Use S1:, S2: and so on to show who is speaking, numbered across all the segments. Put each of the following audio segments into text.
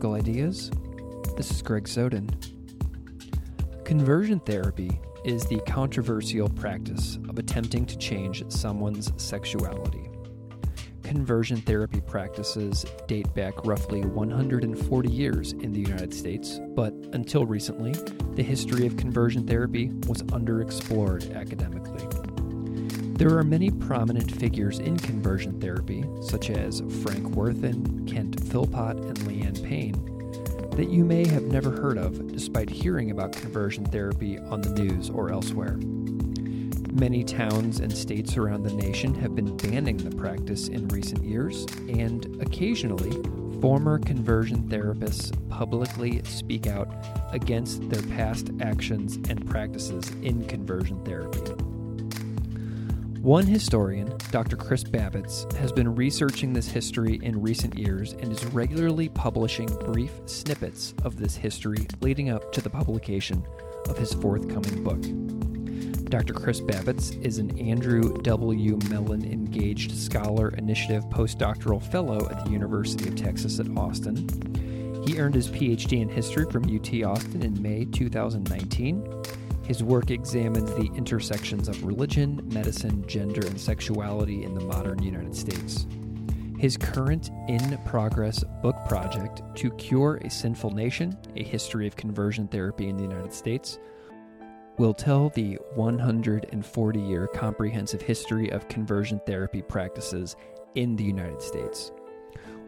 S1: Classical Ideas. This is Greg Soden. Conversion therapy is the controversial practice of attempting to change someone's sexuality. Conversion therapy practices date back roughly 140 years in the United States, but until recently, the history of conversion therapy was underexplored academically. There are many prominent figures in conversion therapy, such as Frank Worthen, Kent Philpott, and Leanne Payne, that you may have never heard of despite hearing about conversion therapy on the news or elsewhere. Many towns and states around the nation have been banning the practice in recent years, and occasionally, former conversion therapists publicly speak out against their past actions and practices in conversion therapy. One historian, Dr. Chris Babits, has been researching this history in recent years and is regularly publishing brief snippets of this history leading up to the publication of his forthcoming book. Dr. Chris Babits is an Andrew W. Mellon Engaged Scholar Initiative postdoctoral fellow at the University of Texas at Austin. He earned his PhD in history from UT Austin in May 2019. His work examines the intersections of religion, medicine, gender, and sexuality in the modern United States. His current in progress book project, To Cure a Sinful Nation A History of Conversion Therapy in the United States, will tell the 140 year comprehensive history of conversion therapy practices in the United States.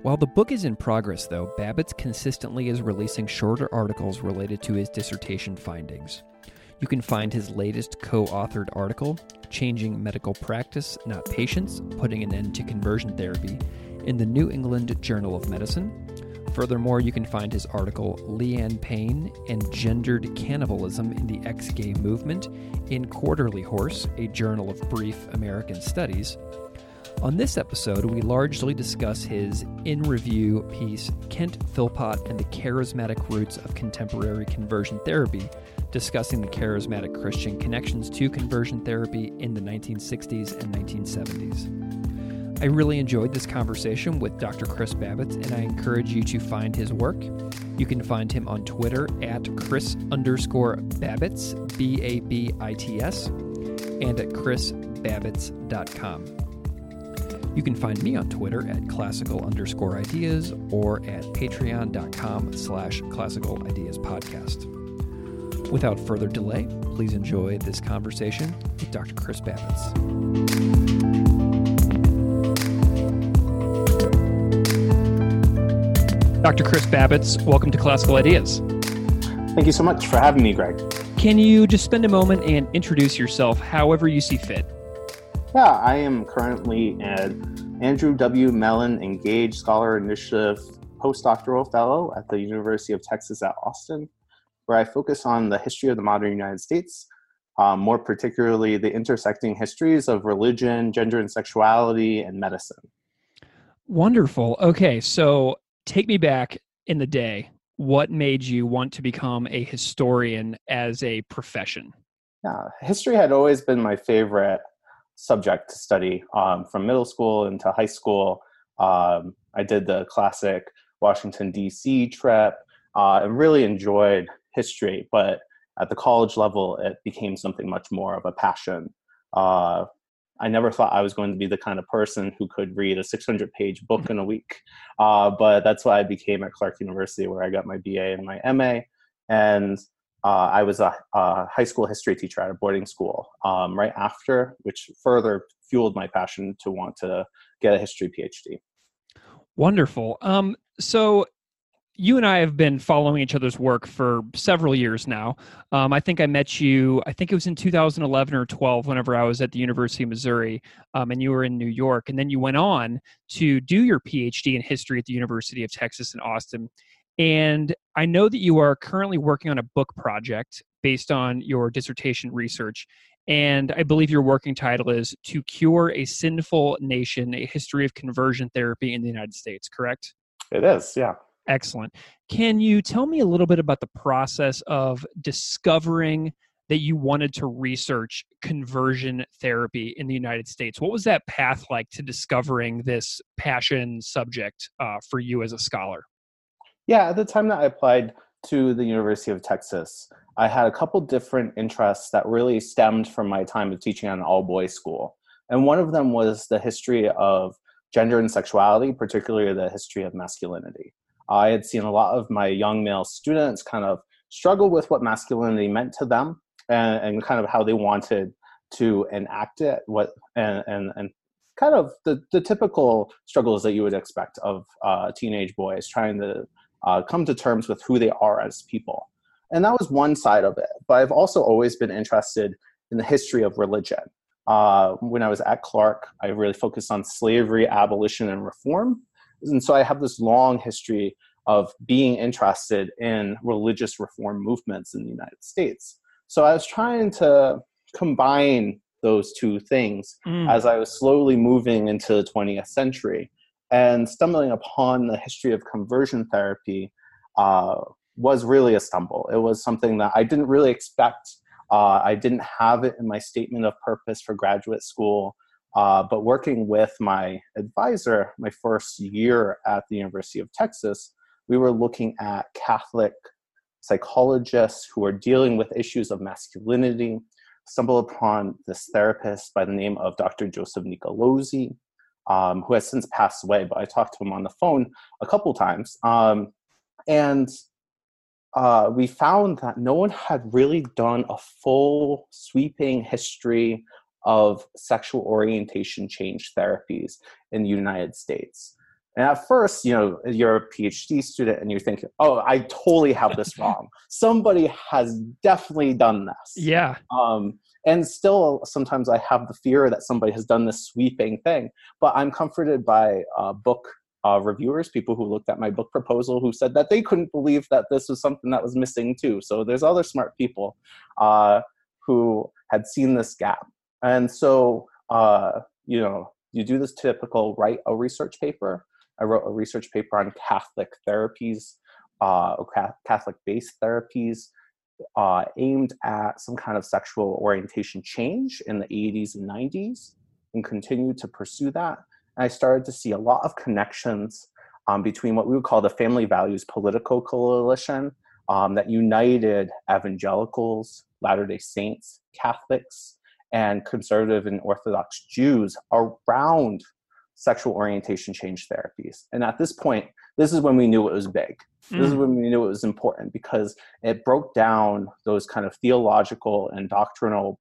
S1: While the book is in progress, though, Babits consistently is releasing shorter articles related to his dissertation findings. You can find his latest co authored article, Changing Medical Practice, Not Patients Putting an End to Conversion Therapy, in the New England Journal of Medicine. Furthermore, you can find his article, Leanne Payne and Gendered Cannibalism in the Ex Gay Movement, in Quarterly Horse, a journal of brief American studies. On this episode, we largely discuss his in review piece, Kent Philpott and the Charismatic Roots of Contemporary Conversion Therapy, discussing the charismatic Christian connections to conversion therapy in the 1960s and 1970s. I really enjoyed this conversation with Dr. Chris Babits, and I encourage you to find his work. You can find him on Twitter at Chris underscore Babits, B A B I T S, and at chrisbabits.com. You can find me on Twitter at classical underscore ideas or at patreon.com slash classical ideas podcast. Without further delay, please enjoy this conversation with Dr. Chris Babits. Dr. Chris Babits, welcome to Classical Ideas.
S2: Thank you so much for having me, Greg.
S1: Can you just spend a moment and introduce yourself however you see fit?
S2: Yeah, I am currently an Andrew W. Mellon Engaged Scholar Initiative postdoctoral fellow at the University of Texas at Austin, where I focus on the history of the modern United States, um, more particularly the intersecting histories of religion, gender and sexuality, and medicine.
S1: Wonderful. Okay, so take me back in the day. What made you want to become a historian as a profession?
S2: Yeah, history had always been my favorite subject to study um, from middle school into high school. Um, I did the classic Washington, D.C. trip uh, and really enjoyed history, but at the college level, it became something much more of a passion. Uh, I never thought I was going to be the kind of person who could read a 600 page book in a week. Uh, but that's why I became at Clark University, where I got my BA and my MA. And uh, I was a, a, high school history teacher at a boarding school um, right after, which further fueled my passion to want to get a history PhD.
S1: Wonderful. Um, so you and I have been following each other's work for several years now. Um, I think I met you, I think it was in 2011 or 12, whenever I was at the University of Missouri, um, and you were in New York. And then you went on to do your PhD in history at the University of Texas in Austin. And I know that you are currently working on a book project based on your dissertation research. And I believe your working title is To Cure a Sinful Nation A History of Conversion Therapy in the United States, correct?
S2: It is, yeah.
S1: Excellent. Can you tell me a little bit about the process of discovering that you wanted to research conversion therapy in the United States? What was that path like to discovering this passion subject uh, for you as a scholar?
S2: Yeah, at the time that I applied to the University of Texas, I had a couple different interests that really stemmed from my time of teaching at an all boys school. And one of them was the history of gender and sexuality, particularly the history of masculinity. I had seen a lot of my young male students kind of struggle with what masculinity meant to them and, and kind of how they wanted to enact it what and and, and kind of the, the typical struggles that you would expect of uh, teenage boys trying to uh, come to terms with who they are as people. And that was one side of it but i've also always been interested in the history of religion. Uh, when i was at clark i really focused on slavery abolition and reform and so I have this long history of being interested in religious reform movements in the United States. So I was trying to combine those two things mm. as I was slowly moving into the 20th century and stumbling upon the history of conversion therapy uh, was really a stumble. It was something that I didn't really expect. Uh, I didn't have it in my statement of purpose for graduate school. Uh, but working with my advisor, my first year at the University of Texas, we were looking at Catholic psychologists who are dealing with issues of masculinity. Stumbled upon this therapist by the name of Dr. Joseph Nicolosi, um, who has since passed away, but I talked to him on the phone a couple times. Um, and uh, we found that no one had really done a full sweeping history of sexual orientation change therapies in the United States. And at first, you know, you're a PhD student and you're thinking, oh, I totally have this wrong. Somebody has definitely done this.
S1: Yeah.
S2: Um, and still, sometimes I have the fear that somebody has done this sweeping thing. But I'm comforted by uh, book uh, reviewers, people who looked at my book proposal, who said that they couldn't believe that this was something that was missing too. So there's other smart people uh, who had seen this gap. And so, uh, you know, you do this typical write a research paper. I wrote a research paper on Catholic therapies, uh, Catholic based therapies uh, aimed at some kind of sexual orientation change in the 80s and 90s and continued to pursue that. And I started to see a lot of connections um, between what we would call the Family Values Political Coalition um, that united evangelicals, Latter day Saints, Catholics, and conservative and Orthodox Jews around sexual orientation change therapies. And at this point, this is when we knew it was big. Mm. This is mm. when we knew it was important because it broke down those kind of theological and doctrinal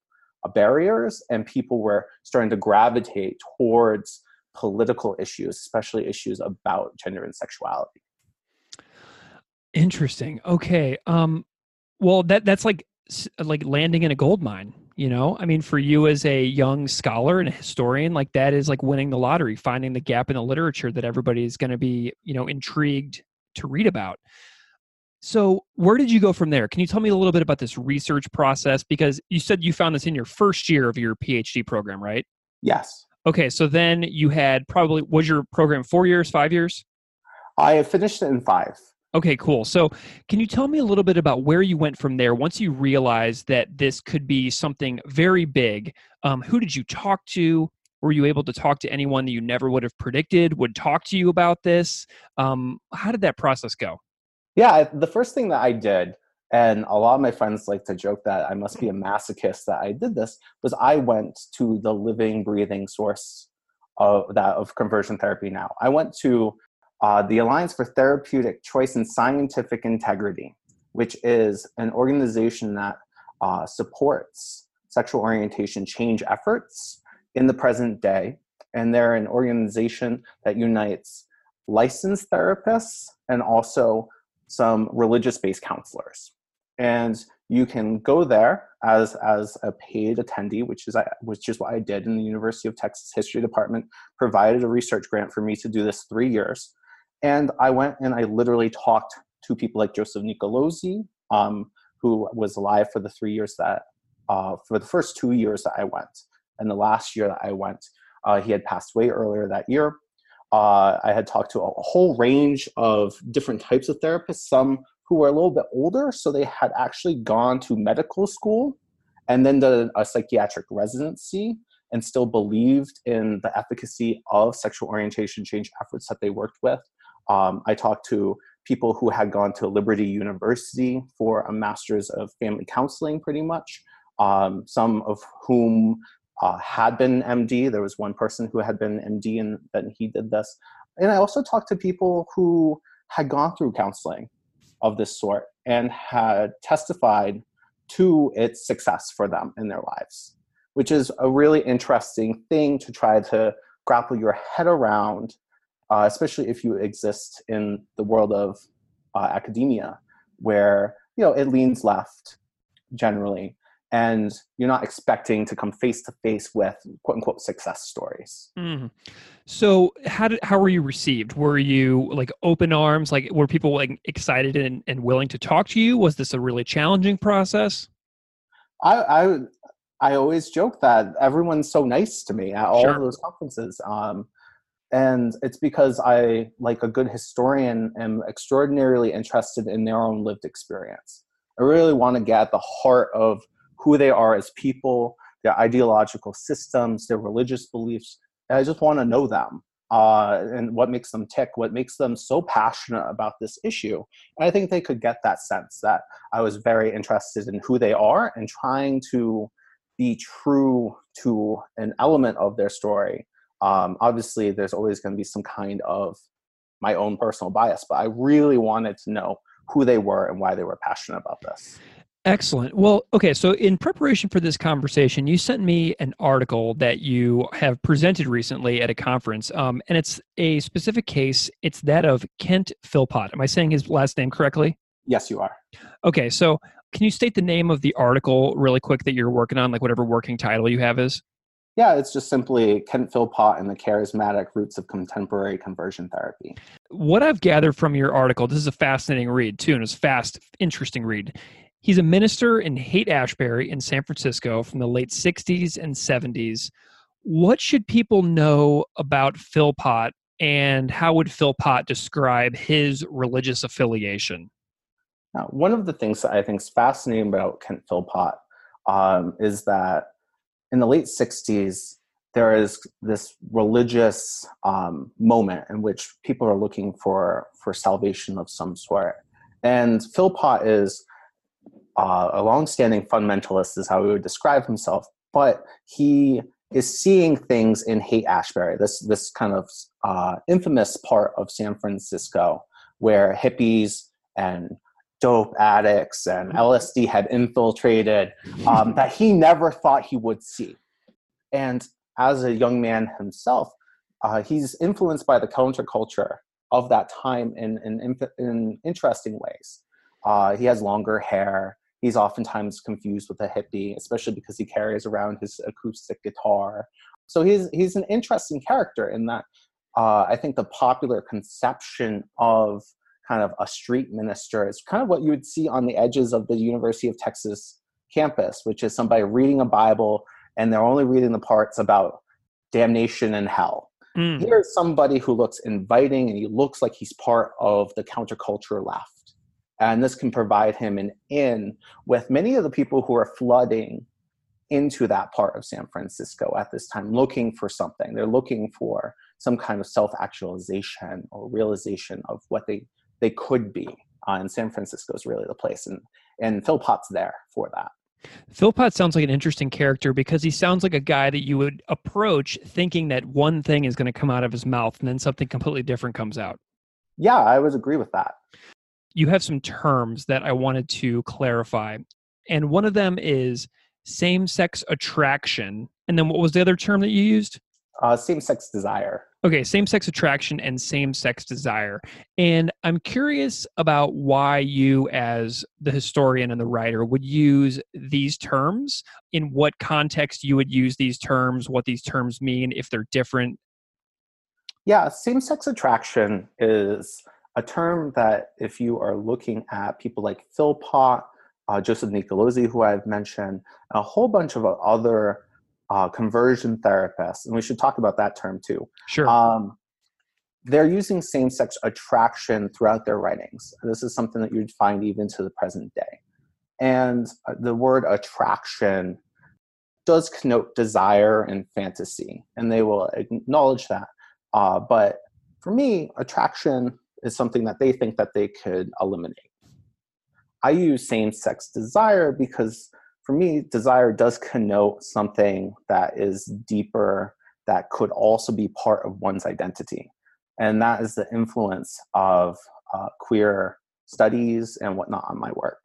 S2: barriers, and people were starting to gravitate towards political issues, especially issues about gender and sexuality.
S1: Interesting. Okay. Um, well, that that's like like landing in a gold mine you know i mean for you as a young scholar and a historian like that is like winning the lottery finding the gap in the literature that everybody is going to be you know intrigued to read about. So where did you go from there? Can you tell me a little bit about this research process? Because you said you found this in your first year of your phd program right?
S2: Yes.
S1: Okay so then you had probably was your program four years five years?
S2: I finished it in five
S1: Okay, cool. So, can you tell me a little bit about where you went from there once you realized that this could be something very big? Um, who did you talk to? Were you able to talk to anyone that you never would have predicted would talk to you about this? Um, how did that process go?
S2: Yeah, the first thing that I did, and a lot of my friends like to joke that I must be a masochist that I did this, was I went to the living, breathing source of that of conversion therapy now. I went to uh, the Alliance for Therapeutic Choice and Scientific Integrity, which is an organization that uh, supports sexual orientation change efforts in the present day and they're an organization that unites licensed therapists and also some religious based counselors. And you can go there as, as a paid attendee, which is, which is what I did in the University of Texas History Department, provided a research grant for me to do this three years. And I went and I literally talked to people like Joseph Nicolosi, um, who was alive for the three years that, uh, for the first two years that I went. And the last year that I went, uh, he had passed away earlier that year. Uh, I had talked to a whole range of different types of therapists, some who were a little bit older, so they had actually gone to medical school and then did a psychiatric residency and still believed in the efficacy of sexual orientation change efforts that they worked with. Um, I talked to people who had gone to Liberty University for a master's of family counseling, pretty much, um, some of whom uh, had been MD. There was one person who had been MD and then he did this. And I also talked to people who had gone through counseling of this sort and had testified to its success for them in their lives, which is a really interesting thing to try to grapple your head around, uh, especially if you exist in the world of uh, academia, where you know it leans left generally and you're not expecting to come face to face with quote unquote success stories.
S1: Mm. So how did how were you received? Were you like open arms? Like were people like excited and, and willing to talk to you? Was this a really challenging process?
S2: I I, I always joke that everyone's so nice to me at all sure. of those conferences. Um, and it's because I, like a good historian, am extraordinarily interested in their own lived experience. I really want to get at the heart of who they are as people, their ideological systems, their religious beliefs. And I just want to know them uh, and what makes them tick, what makes them so passionate about this issue. And I think they could get that sense that I was very interested in who they are and trying to be true to an element of their story. Um, obviously, there's always going to be some kind of my own personal bias, but I really wanted to know who they were and why they were passionate about this.
S1: Excellent. Well, okay. So, in preparation for this conversation, you sent me an article that you have presented recently at a conference, um, and it's a specific case. It's that of Kent Philpott. Am I saying his last name correctly?
S2: Yes, you are.
S1: Okay. So, can you state the name of the article really quick that you're working on, like whatever working title you have is?
S2: Yeah, it's just simply Kent Philpott and the charismatic roots of contemporary conversion therapy.
S1: What I've gathered from your article, this is a fascinating read too, and it's fast, interesting read He's a minister in Haight Ashbury in San Francisco from the late 60s and 70s. What should people know about Philpott and how would Philpott describe his religious affiliation?
S2: Now, one of the things that I think is fascinating about Kent Philpott um, is that in the late 60s, there is this religious um, moment in which people are looking for, for salvation of some sort. And Philpott is uh, a long-standing fundamentalist is how he would describe himself, but he is seeing things in Haight Ashbury, this this kind of uh, infamous part of San Francisco, where hippies and dope addicts and LSD had infiltrated, um, that he never thought he would see. And as a young man himself, uh, he's influenced by the counterculture of that time in, in, in interesting ways. Uh, he has longer hair he's oftentimes confused with a hippie, especially because he carries around his acoustic guitar. So he's he's an interesting character in that uh, I think the popular conception of kind of a street minister is kind of what you would see on the edges of the University of Texas campus, which is somebody reading a Bible and they're only reading the parts about damnation and hell. Mm. Here's somebody who looks inviting and he looks like he's part of the counterculture left and this can provide him an in with many of the people who are flooding into that part of San Francisco at this time, looking for something. They're looking for some kind of self actualization or realization of what they, they could be. Uh, and San Francisco is really the place. And, and Philpott's there for that.
S1: Philpott sounds like an interesting character because he sounds like a guy that you would approach thinking that one thing is going to come out of his mouth and then something completely different comes out.
S2: Yeah, I would agree with that
S1: you have some terms that I wanted to clarify. And one of them is same sex attraction. And then what was the other term that you used?
S2: Uh, same sex desire.
S1: Okay, same sex attraction and same sex desire. And I'm curious about why you, as the historian and the writer, would use these terms, in what context you would use these terms, what these terms mean, if they're different.
S2: Yeah, same sex attraction is a term that, if you are looking at people like Philpott, uh, Joseph Nicolosi, who I've mentioned, a whole bunch of other uh, conversion therapists, and we should talk about that term too.
S1: Sure.
S2: Um, they're using same sex attraction throughout their writings. This is something that you'd find even to the present day. And uh, the word attraction does connote desire and fantasy, and they will acknowledge that. Uh, but for me, attraction is something that they think that they could eliminate. I use same sex desire because for me, desire does connote something that is deeper, that could also be part of one's identity. And that is the influence of uh, queer studies and whatnot on my work.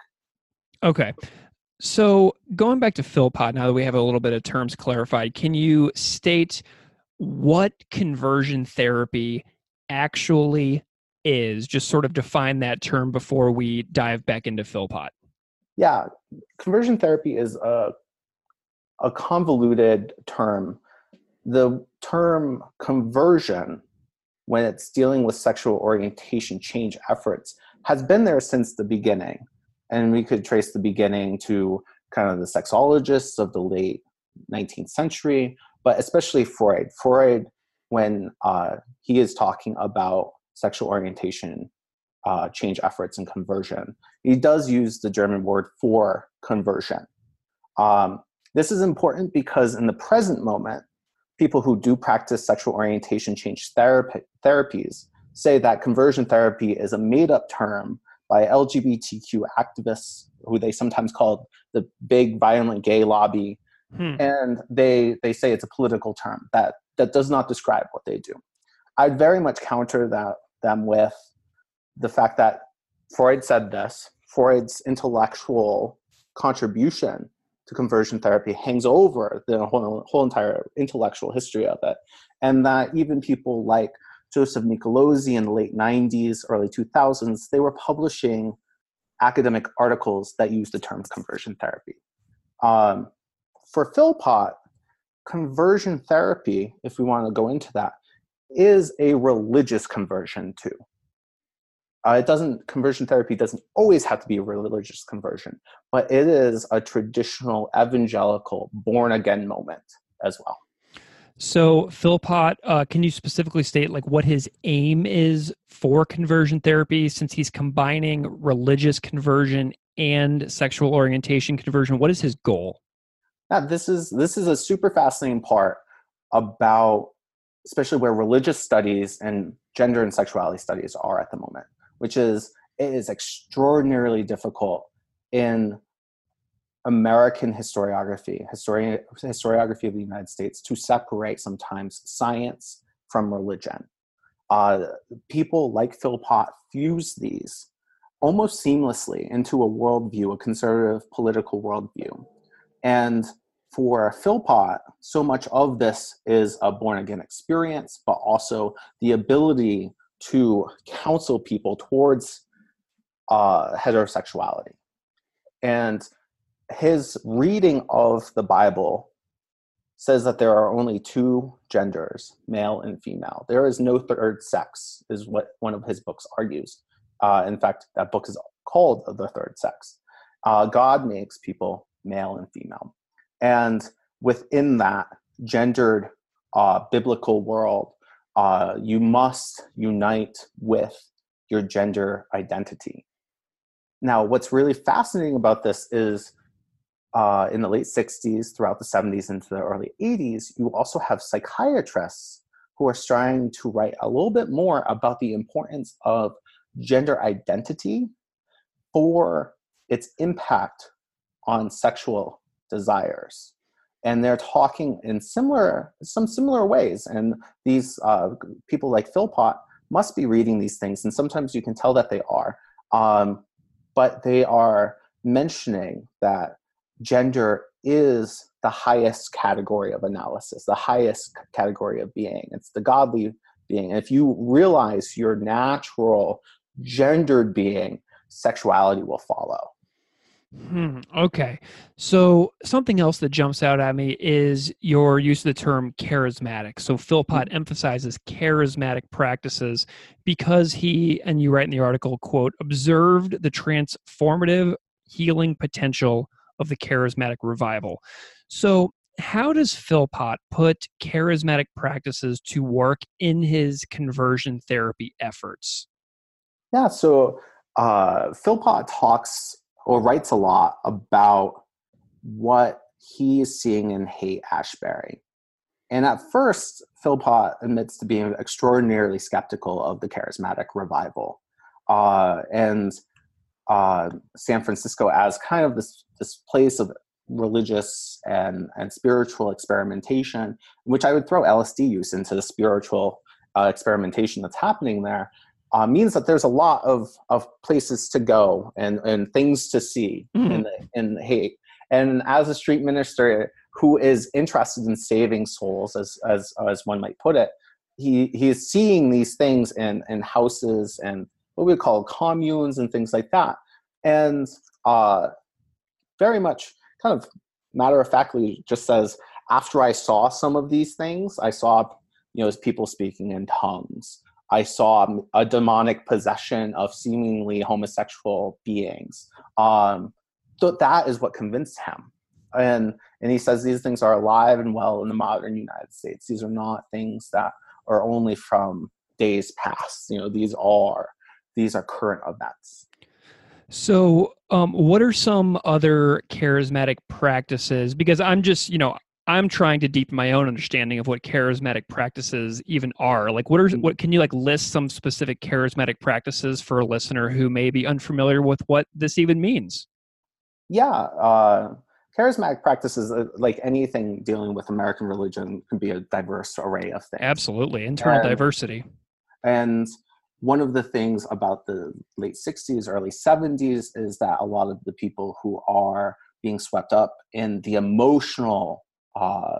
S1: Okay. So going back to Philpott, now that we have a little bit of terms clarified, can you state what conversion therapy actually is? Just sort of define that term before we dive back into Philpott
S2: yeah, conversion therapy is a a convoluted term. The term conversion, when it's dealing with sexual orientation change efforts, has been there since the beginning. And we could trace the beginning to kind of the sexologists of the late 19th century, but especially Freud. Freud, when uh, he is talking about sexual orientation uh, change efforts and conversion. He does use the German word for conversion. Um, this is important because in the present moment, people who do practice sexual orientation change therapy, therapies say that conversion therapy is a made up term by LGBTQ activists, who they sometimes call the big violent gay lobby. Hmm. And they, they say it's a political term that, that does not describe what they do. I'd very much counter that, them with the fact that Freud said this, Freud's intellectual contribution to conversion therapy hangs over the whole, whole entire intellectual history of it. And that even people like Joseph Nicolosi in the late 90s, early 2000s, they were publishing academic articles that used the term conversion therapy. Um, for Philpott, conversion therapy, if we want to go into that, is a religious conversion too. Uh, it doesn't conversion therapy doesn't always have to be a religious conversion, but it is a traditional evangelical born again moment as well.
S1: So, Philpott, uh, can you specifically state like what his aim is for conversion therapy, since he's combining religious conversion and sexual orientation conversion? What is his goal?
S2: Yeah, this is this is a super fascinating part about, especially where religious studies and gender and sexuality studies are at the moment which is it is extraordinarily difficult in American historiography, histori- historiography of the United States, to separate sometimes science from religion. Uh, people like Philpott fuse these almost seamlessly into a worldview, a conservative political worldview. And for Philpott, so much of this is a born again experience, but also the ability to counsel people towards uh, heterosexuality. And his reading of the Bible says that there are only two genders, male and female. There is no third sex, is what one of his books argues. Uh, in fact, that book is called The Third Sex. Uh, God makes people male and female. And within that gendered uh, biblical world, uh, you must unite with your gender identity. Now, what's really fascinating about this is uh, in the late 60s, throughout the 70s, into the early 80s, you also have psychiatrists who are starting to write a little bit more about the importance of gender identity for its impact on sexual desires and they're talking in similar some similar ways and these uh, people like philpott must be reading these things and sometimes you can tell that they are um, but they are mentioning that gender is the highest category of analysis, the highest category of being. It's the godly being. And if you realize your natural gendered being, sexuality will follow.
S1: Hmm, okay. So something else that jumps out at me is your use of the term charismatic. So Philpott mm-hmm. emphasizes charismatic practices because he, and you write in the article, quote, observed the transformative healing potential of the charismatic revival. So how does Philpott put charismatic practices to work in his conversion therapy efforts?
S2: Yeah, so uh, Philpott talks or writes a lot about what he is seeing in Haight Ashbury. And at first, Philpott admits to being extraordinarily skeptical of the charismatic revival uh, and uh, San Francisco as kind of this, this place of religious and, and spiritual experimentation, which I would throw LSD use into the spiritual uh, experimentation that's happening there uh, means that there's a lot of, of places to go and, and things to see mm-hmm. in, the, in Haight. And as a street minister who is interested in saving souls, as, as, as one might put it, he, he is seeing these things in, in houses and what we call communes and things like that. And uh, very much kind of matter of factly just says, after I saw some of these things, I saw you know people speaking in tongues I saw a demonic possession of seemingly homosexual beings. Um, so that is what convinced him. And, and he says these things are alive and well in the modern United States. These are not things that are only from days past. You know, these are these are current events.
S1: So, um, what are some other charismatic practices? Because I'm just, you know, I'm trying to deepen my own understanding of what charismatic practices even are. Like, what are mm-hmm. what can you like list some specific charismatic practices for a listener who may be unfamiliar with what this even means?
S2: Yeah, uh, charismatic practices, uh, like anything dealing with American religion, can be a diverse array of things.
S1: Absolutely, internal and, diversity.
S2: And one of the things about the late '60s, early '70s is that a lot of the people who are being swept up in the emotional uh,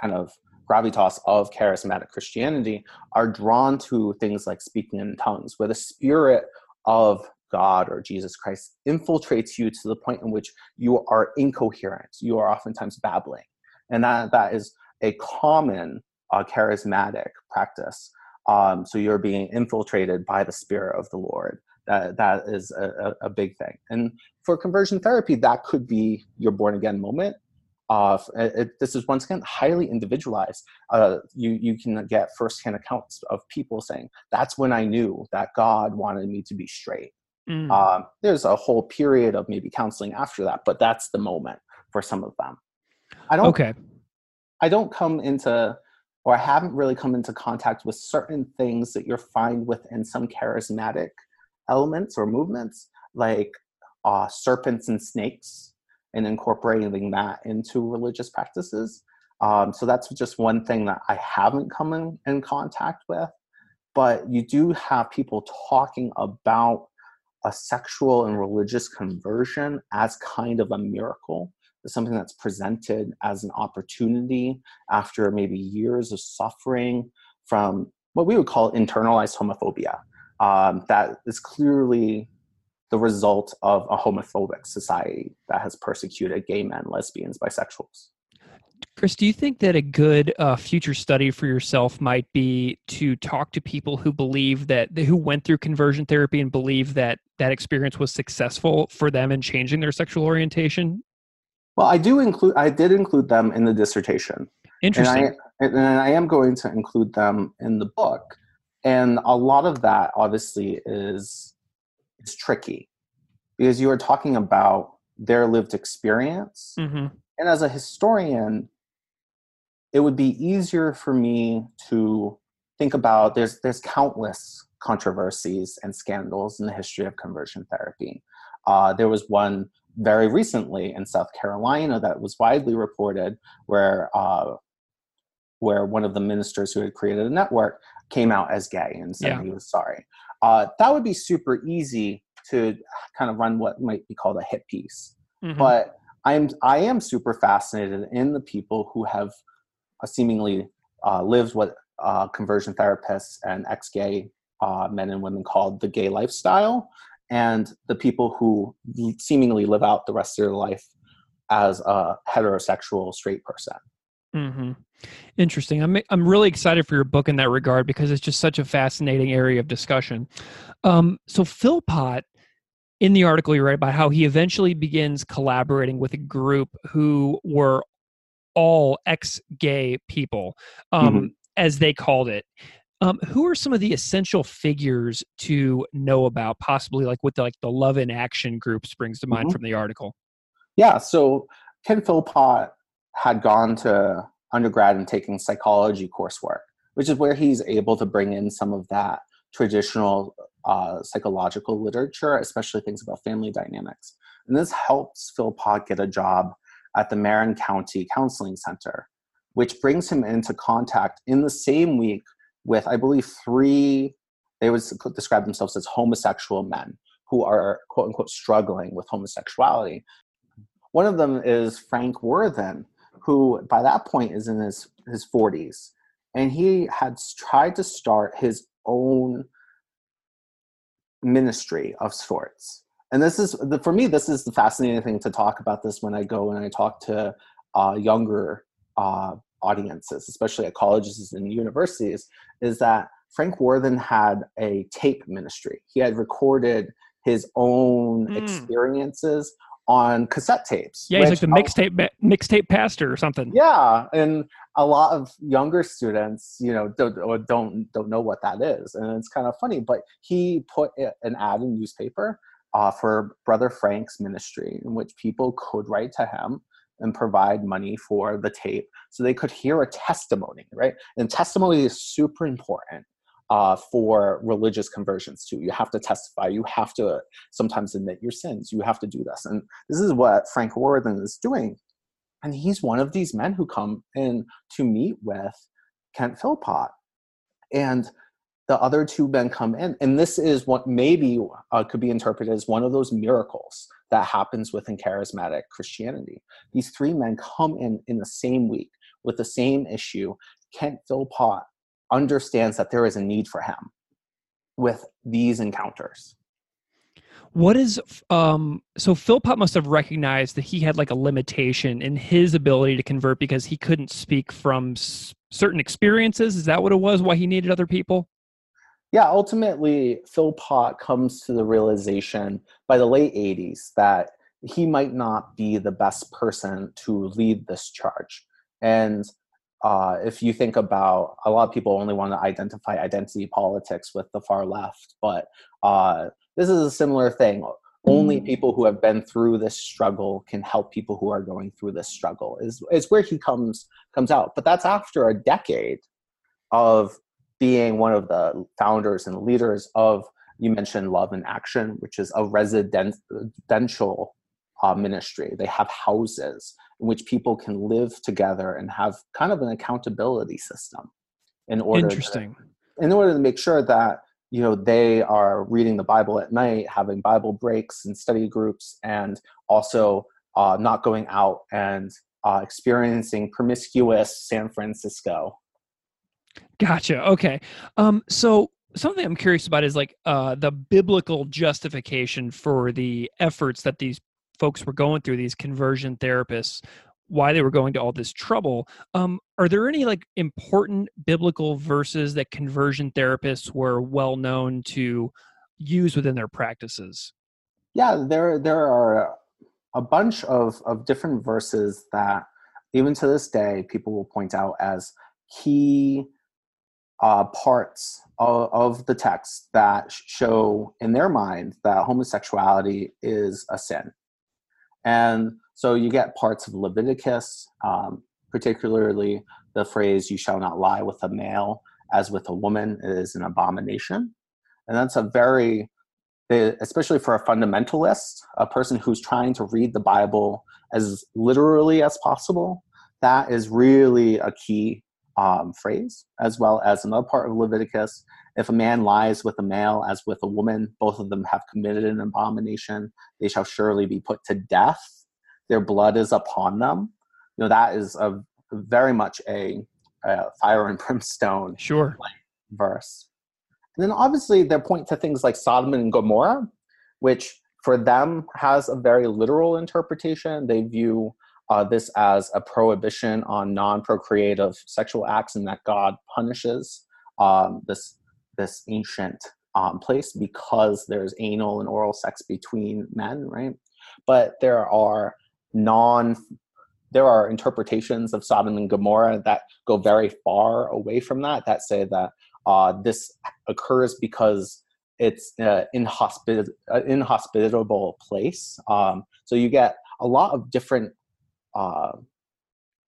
S2: kind of gravitas of charismatic Christianity are drawn to things like speaking in tongues, where the spirit of God or Jesus Christ infiltrates you to the point in which you are incoherent. You are oftentimes babbling. And that, that is a common uh, charismatic practice. Um, so you're being infiltrated by the Spirit of the Lord. That, that is a, a big thing. And for conversion therapy, that could be your born again moment of it, this is once again highly individualized. Uh, you you can get firsthand accounts of people saying that's when I knew that God wanted me to be straight. Mm. Um, there's a whole period of maybe counseling after that, but that's the moment for some of them. I don't.
S1: Okay.
S2: I don't come into, or I haven't really come into contact with certain things that you find within some charismatic elements or movements, like uh, serpents and snakes and incorporating that into religious practices. Um, so that's just one thing that I haven't come in, in contact with. But you do have people talking about a sexual and religious conversion as kind of a miracle, something that's presented as an opportunity after maybe years of suffering from what we would call internalized homophobia. Um, that is clearly the result of a homophobic society that has persecuted gay men, lesbians, bisexuals.
S1: Chris, do you think that a good uh, future study for yourself might be to talk to people who believe that who went through conversion therapy and believe that that experience was successful for them in changing their sexual orientation?
S2: Well, I do include. I did include them in the dissertation.
S1: Interesting.
S2: And I, and I am going to include them in the book. And a lot of that, obviously, is is tricky because you are talking about their lived experience. Mm-hmm. And as a historian, it would be easier for me to think about there's there's countless controversies and scandals in the history of conversion therapy. Uh, there was one very recently in South Carolina that was widely reported where uh, where one of the ministers who had created a network came out as gay and said yeah. he was sorry. Uh, that would be super easy to kind of run what might be called a hit piece. Mm-hmm. But I'm I am super fascinated in the people who have uh, seemingly uh, lived what uh, conversion therapists and ex-gay uh, men and women called the gay lifestyle, and the people who seemingly live out the rest of their life as a heterosexual straight person.
S1: Mm-hmm. Interesting. I'm I'm really excited for your book in that regard because it's just such a fascinating area of discussion. Um, so Philpott, in the article you write about how he eventually begins collaborating with a group who were all ex-gay people, um, mm-hmm. as they called it. Um, who are some of the essential figures to know about? Possibly like what the, like the Love in Action group springs to mind mm-hmm. from the article.
S2: Yeah. So Kent Philpott had gone to undergrad and taking psychology coursework, which is where he's able to bring in some of that traditional uh, psychological literature, especially things about family dynamics. And this helps Phil Philpott get a job at the Marin County Counseling Center, which brings him into contact in the same week with, I believe, three, they would describe themselves as homosexual men who are quote unquote struggling with homosexuality. One of them is Frank Worthen, who by that point is in his, his 40s. And he had tried to start his own ministry of sorts. And this is, the, for me, this is the fascinating thing to talk about this when I go and I talk to uh, younger uh, audiences, especially at colleges and universities, is that Frank Worthen had a tape ministry. He had recorded his own mm. experiences on cassette tapes.
S1: Yeah, he's like the mixtape mixtape pastor or something.
S2: Yeah, and a lot of younger students, you know, don't don't don't know what that is, and it's kind of funny. But he put an ad in newspaper uh, for Brother Frank's ministry, in which people could write to him and provide money for the tape so they could hear a testimony, right? And testimony is super important uh, for religious conversions too. You have to testify. You have to sometimes admit your sins. You have to do this. And this is what Frank Worthen is doing. And he's one of these men who come in to meet with Kent Philpott. And the other two men come in. And this is what maybe uh, could be interpreted as one of those miracles that happens within charismatic Christianity. These three men come in in the same week with the same issue. Kent Philpott understands that there is a need for him with these encounters.
S1: What is um so Philpott must have recognized that he had like a limitation in his ability to convert because he couldn't speak from s- certain experiences. Is that what it was? Why he needed other people?
S2: Yeah, ultimately, Philpott comes to the realization by the late 80s that he might not be the best person to lead this charge. And uh, if you think about a lot of people only want to identify identity politics with the far left, but uh, this is a similar thing. Only mm. people who have been through this struggle can help people who are going through this struggle. Is is where he comes comes out. But that's after a decade of being one of the founders and leaders of you mentioned Love in Action, which is a residential uh, ministry. They have houses in which people can live together and have kind of an accountability system in order
S1: Interesting.
S2: To, in order to make sure that you know they are reading the bible at night having bible breaks and study groups and also uh, not going out and uh, experiencing promiscuous san francisco
S1: gotcha okay um, so something i'm curious about is like uh, the biblical justification for the efforts that these folks were going through these conversion therapists why they were going to all this trouble um, are there any like important biblical verses that conversion therapists were well known to use within their practices?
S2: Yeah there there are a bunch of of different verses that even to this day people will point out as key uh, parts of, of the text that show in their mind that homosexuality is a sin and so you get parts of Leviticus, um, particularly the phrase, you shall not lie with a male as with a woman is an abomination. And that's a very, especially for a fundamentalist, a person who's trying to read the Bible as literally as possible, that is really a key um, phrase, as well as another part of Leviticus. If a man lies with a male as with a woman, both of them have committed an abomination. They shall surely be put to death. their blood is upon them. You know, that is a very much a, a fire and brimstone
S1: sure
S2: verse. And then obviously they point to things like Sodom and Gomorrah, which for them has a very literal interpretation. They view uh, this as a prohibition on non-procreative sexual acts, and that God punishes um, this this ancient um, place because there's anal and oral sex between men, right? But there are non there are interpretations of Sodom and Gomorrah that go very far away from that that say that uh, this occurs because it's an inhospit- inhospitable place. Um, so you get a lot of different uh,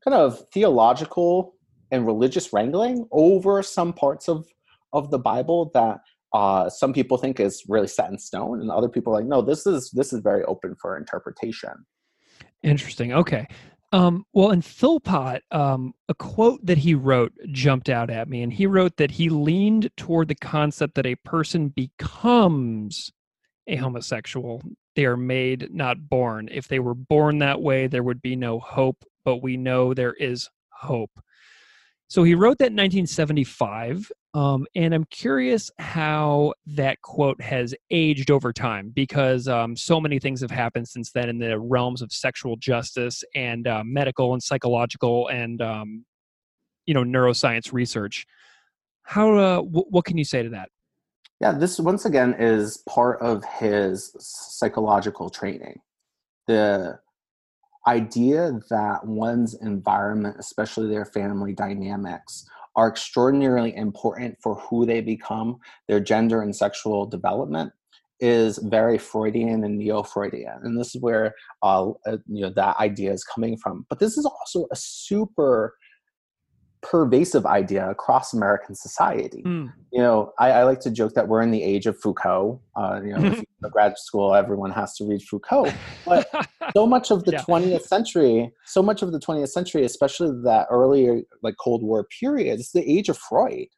S2: kind of theological and religious wrangling over some parts of of the Bible that uh, some people think is really set in stone, and other people are like, no, this is this is very open for interpretation.
S1: Interesting. Okay. Um, well, in Philpott, um, a quote that he wrote jumped out at me, and he wrote that he leaned toward the concept that a person becomes a homosexual. They are made, not born. If they were born that way, there would be no hope, but we know there is hope. So he wrote that in 1975, um, and I'm curious how that quote has aged over time because um, so many things have happened since then in the realms of sexual justice and uh, medical and psychological and um, you know neuroscience research. How uh, w- what can you say to that?
S2: Yeah, this once again is part of his psychological training. The idea that one's environment, especially their family dynamics, are extraordinarily important for who they become, their gender and sexual development, is very Freudian and neo-Freudian, and this is where uh, you know that idea is coming from. But this is also a super pervasive idea across American society. Mm. You know, I, I, like to joke that we're in the age of Foucault. Uh, you know, if you go to grad school, everyone has to read Foucault. But so much of the yeah. 20th century, so much of the 20th century, especially that earlier like Cold War period, is the age of Freud.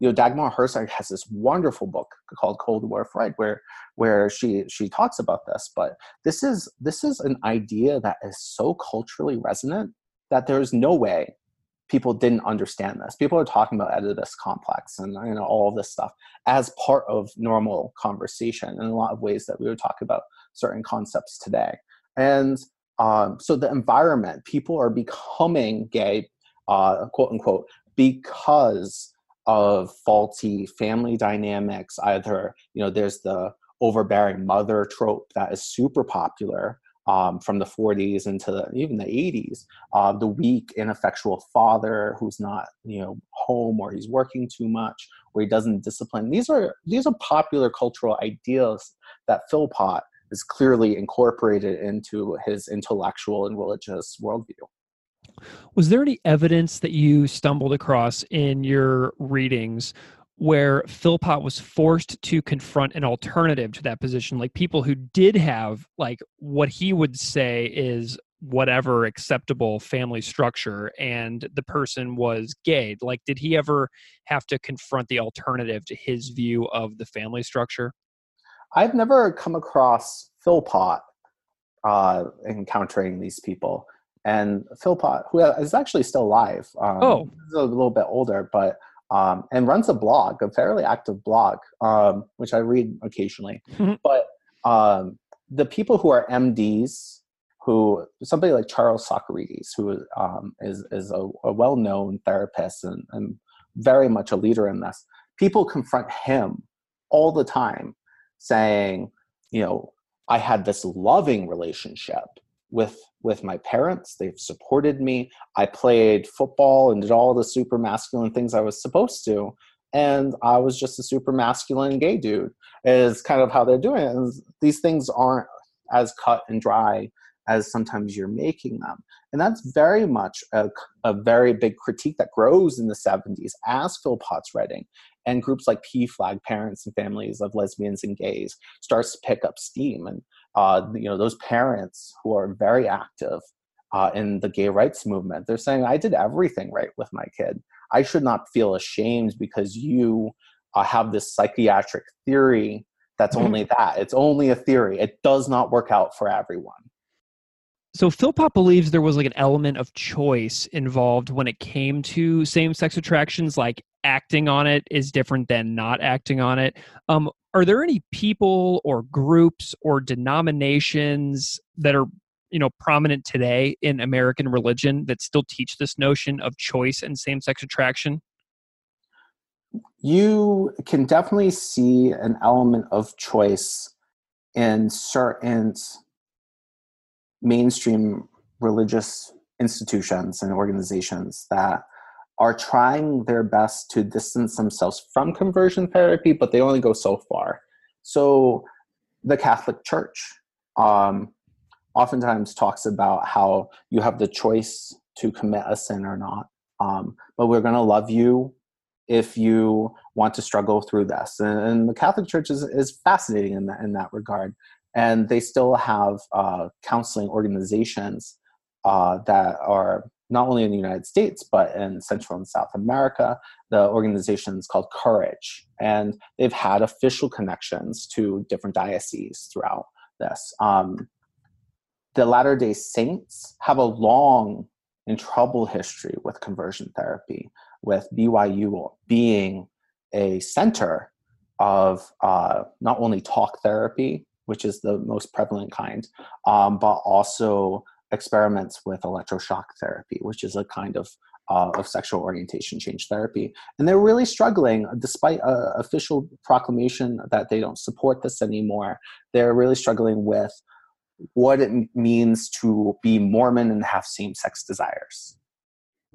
S2: You know, Dagmar Herzog has this wonderful book called Cold War Freud, where where she she talks about this. But this is this is an idea that is so culturally resonant that there is no way people didn't understand this. People are talking about Oedipus complex and you know all of this stuff as part of normal conversation in a lot of ways that we would talk about certain concepts today. And um, so the environment, people are becoming gay, uh, quote unquote, because of faulty family dynamics. Either you know there's the overbearing mother trope that is super popular um, from the 40s into the, even the 80s. Uh, the weak, ineffectual father who's not, you know, home or he's working too much or he doesn't discipline. These are these are popular cultural ideas that Philpott is clearly incorporated into his intellectual and religious worldview.
S1: Was there any evidence that you stumbled across in your readings where Philpott was forced to confront an alternative to that position, like people who did have like what he would say is whatever acceptable family structure and the person was gay. Like did he ever have to confront the alternative to his view of the family structure?
S2: I've never come across philpott uh, encountering these people. And philpott who is actually still alive um,
S1: oh.
S2: a little bit older but um, and runs a blog, a fairly active blog, um, which I read occasionally. Mm-hmm. But um, the people who are MDs, who somebody like Charles Socarides, who um, is is a, a well known therapist and, and very much a leader in this, people confront him all the time, saying, you know, I had this loving relationship with with my parents. They've supported me. I played football and did all the super masculine things I was supposed to. And I was just a super masculine gay dude, is kind of how they're doing it. And these things aren't as cut and dry as sometimes you're making them. And that's very much a, a very big critique that grows in the 70s as Philpott's writing and groups like PFLAG Parents and Families of Lesbians and Gays, starts to pick up steam. And uh, you know those parents who are very active uh, in the gay rights movement they're saying i did everything right with my kid i should not feel ashamed because you uh, have this psychiatric theory that's mm-hmm. only that it's only a theory it does not work out for everyone
S1: so Philpott believes there was like an element of choice involved when it came to same-sex attractions, like acting on it is different than not acting on it. Um, are there any people or groups or denominations that are you know prominent today in American religion that still teach this notion of choice and same-sex attraction?
S2: You can definitely see an element of choice in certain mainstream religious institutions and organizations that are trying their best to distance themselves from conversion therapy, but they only go so far. So, the Catholic Church um, oftentimes talks about how you have the choice to commit a sin or not, um, but we're going to love you if you want to struggle through this. And, and the Catholic Church is, is fascinating in that, in that regard. And they still have uh, counseling organizations uh, that are not only in the United States, but in Central and South America. The organization is called Courage, and they've had official connections to different dioceses throughout this. Um, the Latter day Saints have a long and troubled history with conversion therapy, with BYU being a center of uh, not only talk therapy, which is the most prevalent kind, um, but also experiments with electroshock therapy, which is a kind of uh, of sexual orientation change therapy. And they're really struggling, despite a official proclamation that they don't support this anymore. They're really struggling with what it means to be Mormon and have same sex desires.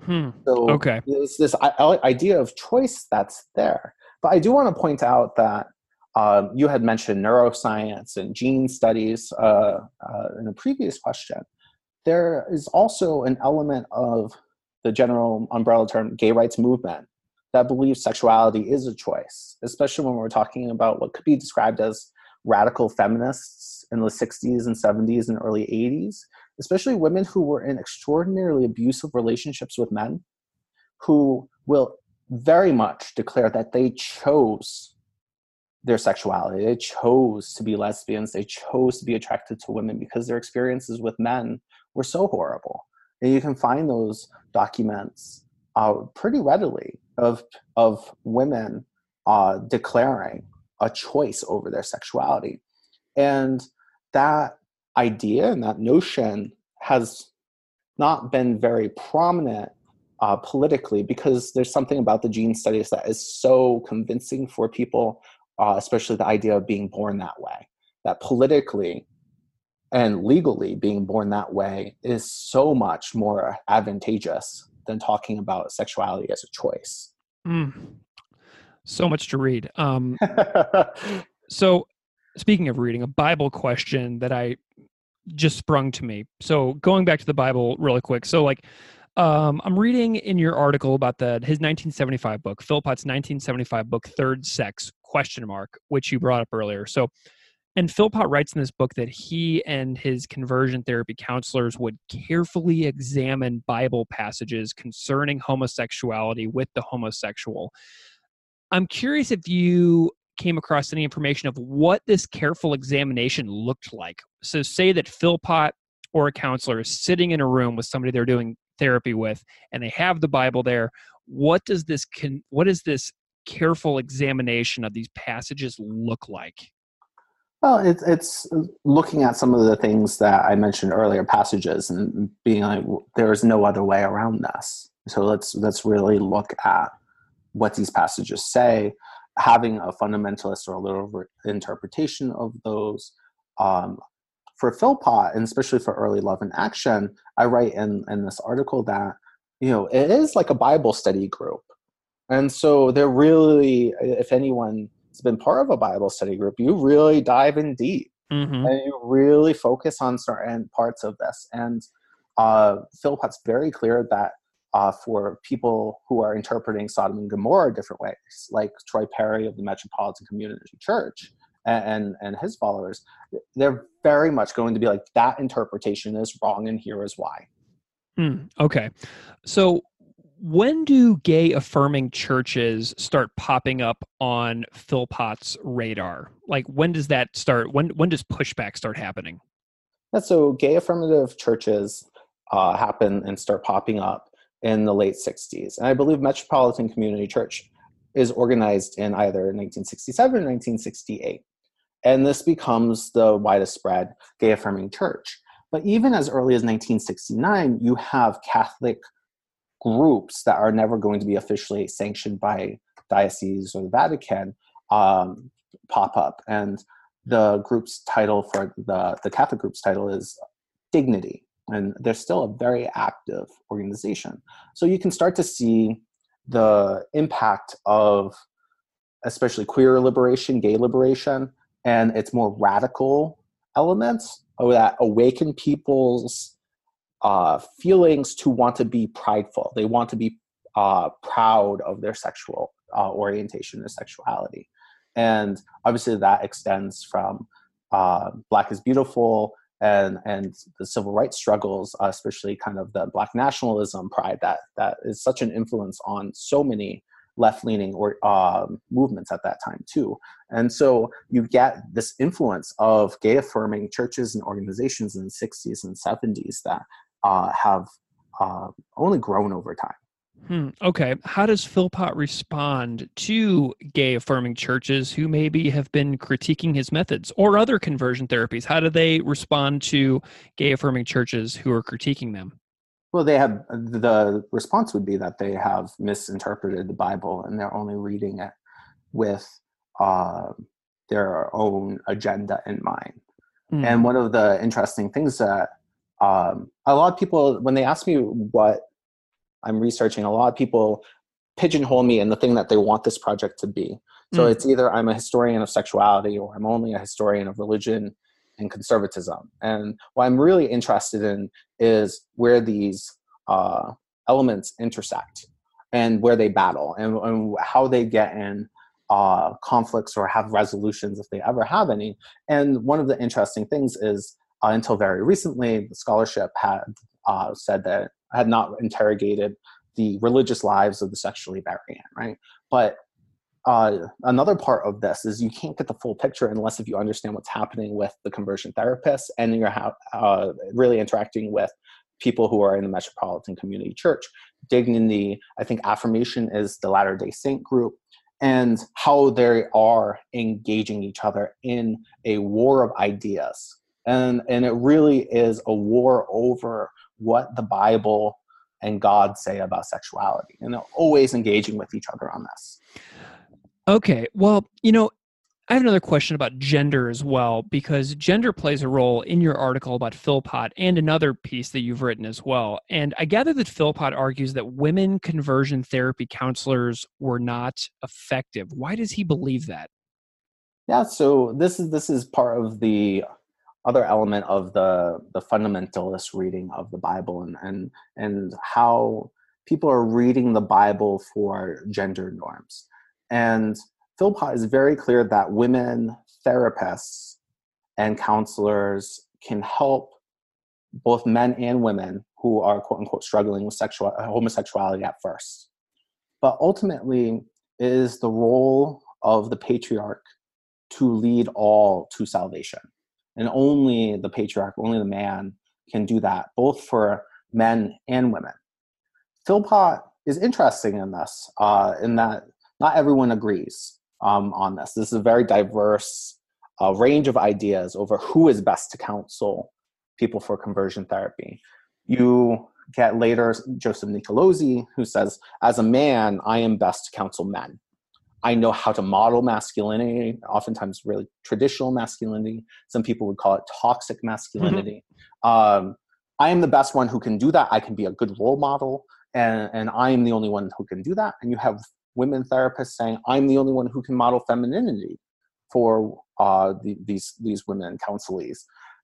S1: Hmm.
S2: So
S1: okay.
S2: there's this idea of choice that's there. But I do want to point out that um, you had mentioned neuroscience and gene studies uh, uh, in a previous question. There is also an element of the general umbrella term gay rights movement that believes sexuality is a choice, especially when we're talking about what could be described as radical feminists in the 60s and 70s and early 80s, especially women who were in extraordinarily abusive relationships with men who will very much declare that they chose their sexuality. They chose to be lesbians. They chose to be attracted to women because their experiences with men were so horrible. And you can find those documents uh, pretty readily of of women uh, declaring a choice over their sexuality, and that idea and that notion has not been very prominent uh, politically because there's something about the gene studies that is so convincing for people uh, especially the idea of being born that way. That politically and legally being born that way is so much more advantageous than talking about sexuality as a choice.
S1: Mm. So much to read. Um, so, speaking of reading, a Bible question that I just sprung to me. So, going back to the Bible really quick. So, like, um, I'm reading in your article about the his 1975 book, Philpott's 1975 book, Third Sex question mark, which you brought up earlier. So, and Philpott writes in this book that he and his conversion therapy counselors would carefully examine Bible passages concerning homosexuality with the homosexual. I'm curious if you came across any information of what this careful examination looked like. So, say that Philpott or a counselor is sitting in a room with somebody they're doing therapy with and they have the bible there what does this con- what does this careful examination of these passages look like
S2: well it's it's looking at some of the things that i mentioned earlier passages and being like there is no other way around this so let's let's really look at what these passages say having a fundamentalist or a literal interpretation of those um, for Philpott, and especially for early Love in Action, I write in, in this article that, you know, it is like a Bible study group. And so they're really, if anyone's been part of a Bible study group, you really dive in deep mm-hmm. and you really focus on certain parts of this. And uh, Philpott's very clear that uh, for people who are interpreting Sodom and Gomorrah different ways, like Troy Perry of the Metropolitan Community Church, and and his followers they're very much going to be like that interpretation is wrong and here is why
S1: mm, okay so when do gay affirming churches start popping up on philpott's radar like when does that start when when does pushback start happening
S2: Yeah, so gay affirmative churches uh, happen and start popping up in the late 60s. And I believe Metropolitan Community Church is organized in either 1967 or 1968. And this becomes the widest spread gay affirming church. But even as early as 1969, you have Catholic groups that are never going to be officially sanctioned by diocese or the Vatican um, pop up. And the group's title for the, the Catholic group's title is Dignity. And they're still a very active organization. So you can start to see the impact of especially queer liberation, gay liberation, and its more radical elements that awaken people's uh, feelings to want to be prideful. They want to be uh, proud of their sexual uh, orientation, their sexuality. And obviously, that extends from uh, Black is Beautiful and, and the civil rights struggles, uh, especially kind of the Black nationalism pride that, that is such an influence on so many left leaning or um, movements at that time too. And so you get this influence of gay affirming churches and organizations in the 60s and 70s that uh, have uh, only grown over time.
S1: Hmm, okay. How does Philpott respond to gay affirming churches who maybe have been critiquing his methods or other conversion therapies? How do they respond to gay affirming churches who are critiquing them?
S2: Well, they have the response would be that they have misinterpreted the Bible and they're only reading it with uh, their own agenda in mind. Mm. And one of the interesting things that um, a lot of people, when they ask me what I'm researching, a lot of people pigeonhole me in the thing that they want this project to be. So mm. it's either I'm a historian of sexuality or I'm only a historian of religion and conservatism. And what I'm really interested in is where these uh, elements intersect and where they battle and, and how they get in uh, conflicts or have resolutions if they ever have any. And one of the interesting things is uh, until very recently, the scholarship had uh, said that had not interrogated the religious lives of the sexually variant, right? But uh, another part of this is you can't get the full picture unless if you understand what's happening with the conversion therapists and you're ha- uh, really interacting with people who are in the metropolitan community church dignity i think affirmation is the latter day saint group and how they are engaging each other in a war of ideas and and it really is a war over what the bible and god say about sexuality and they're always engaging with each other on this
S1: Okay. Well, you know, I have another question about gender as well, because gender plays a role in your article about Philpott and another piece that you've written as well. And I gather that Philpott argues that women conversion therapy counselors were not effective. Why does he believe that?
S2: Yeah, so this is this is part of the other element of the the fundamentalist reading of the Bible and and and how people are reading the Bible for gender norms. And Philpott is very clear that women therapists and counselors can help both men and women who are quote unquote struggling with sexual homosexuality at first. But ultimately, it is the role of the patriarch to lead all to salvation. And only the patriarch, only the man can do that, both for men and women. Philpott is interesting in this, uh, in that not everyone agrees um, on this. This is a very diverse uh, range of ideas over who is best to counsel people for conversion therapy. You get later Joseph Nicolosi, who says, As a man, I am best to counsel men. I know how to model masculinity, oftentimes really traditional masculinity. Some people would call it toxic masculinity. Mm-hmm. Um, I am the best one who can do that. I can be a good role model, and, and I am the only one who can do that. And you have women therapists saying, I'm the only one who can model femininity for uh, the, these, these women counselees.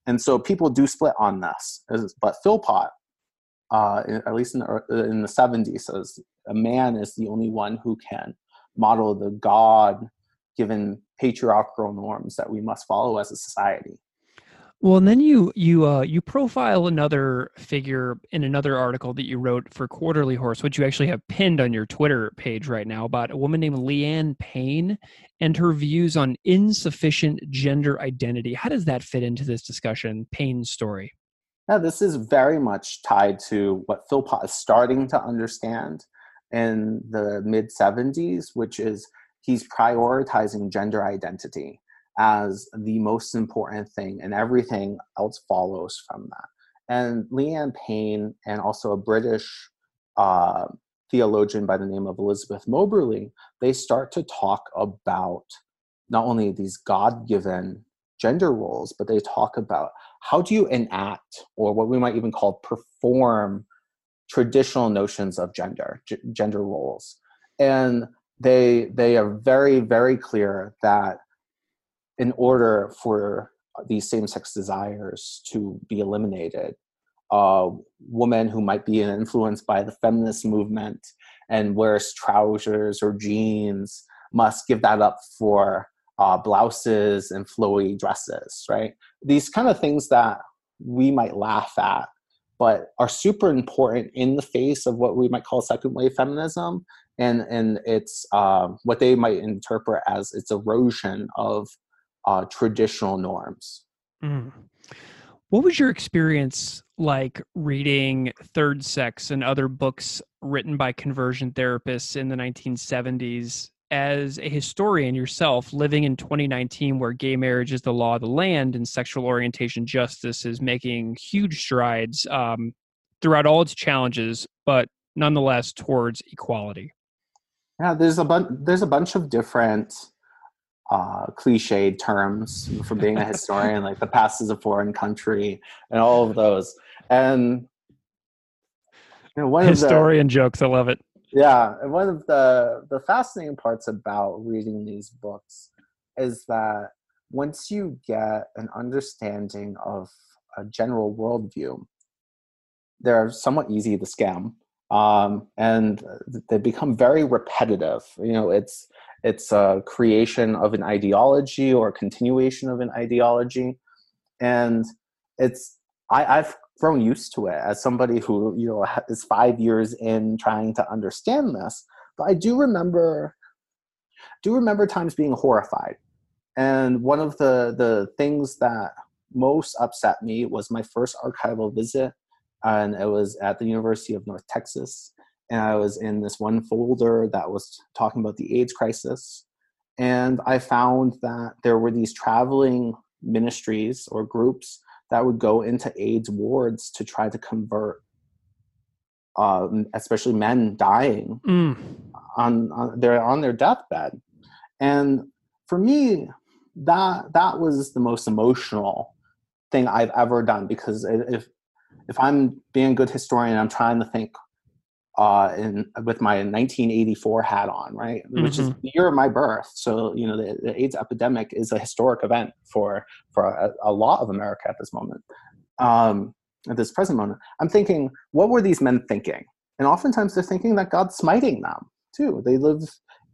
S2: And so people do split on this. But Philpott, uh, at least in the, in the 70s, says a man is the only one who can model of the God given patriarchal norms that we must follow as a society.
S1: Well, and then you you uh, you profile another figure in another article that you wrote for Quarterly Horse, which you actually have pinned on your Twitter page right now, about a woman named Leanne Payne and her views on insufficient gender identity. How does that fit into this discussion, Payne's story?
S2: Yeah, this is very much tied to what Philpott is starting to understand in the mid 70s, which is he's prioritizing gender identity as the most important thing, and everything else follows from that. And Leanne Payne, and also a British uh, theologian by the name of Elizabeth Moberly, they start to talk about not only these God given gender roles, but they talk about how do you enact, or what we might even call perform, traditional notions of gender, g- gender roles. And they they are very very clear that in order for these same-sex desires to be eliminated a woman who might be influenced by the feminist movement and wears trousers or jeans must give that up for uh, blouses and flowy dresses right these kind of things that we might laugh at but are super important in the face of what we might call second wave feminism and and it's uh, what they might interpret as its erosion of uh, traditional norms.
S1: Mm. What was your experience like reading Third Sex and other books written by conversion therapists in the 1970s as a historian yourself living in 2019 where gay marriage is the law of the land and sexual orientation justice is making huge strides um, throughout all its challenges but nonetheless towards equality
S2: yeah there's a bunch there's a bunch of different uh, cliched terms for being a historian, like the past is a foreign country, and all of those. And
S1: you know, one historian
S2: the,
S1: jokes. I love it.
S2: Yeah, and one of the the fascinating parts about reading these books is that once you get an understanding of a general worldview, they're somewhat easy to scam, um, and they become very repetitive. You know, it's it's a creation of an ideology or a continuation of an ideology and it's I, i've grown used to it as somebody who you know is five years in trying to understand this but i do remember do remember times being horrified and one of the the things that most upset me was my first archival visit and it was at the university of north texas and I was in this one folder that was talking about the AIDS crisis. And I found that there were these traveling ministries or groups that would go into AIDS wards to try to convert, um, especially men dying mm. on, on their on their deathbed. And for me, that that was the most emotional thing I've ever done because if if I'm being a good historian, I'm trying to think uh, in with my 1984 hat on, right, mm-hmm. which is mm-hmm. the year of my birth. So you know, the, the AIDS epidemic is a historic event for for a, a lot of America at this moment, um, at this present moment. I'm thinking, what were these men thinking? And oftentimes they're thinking that God's smiting them too. They live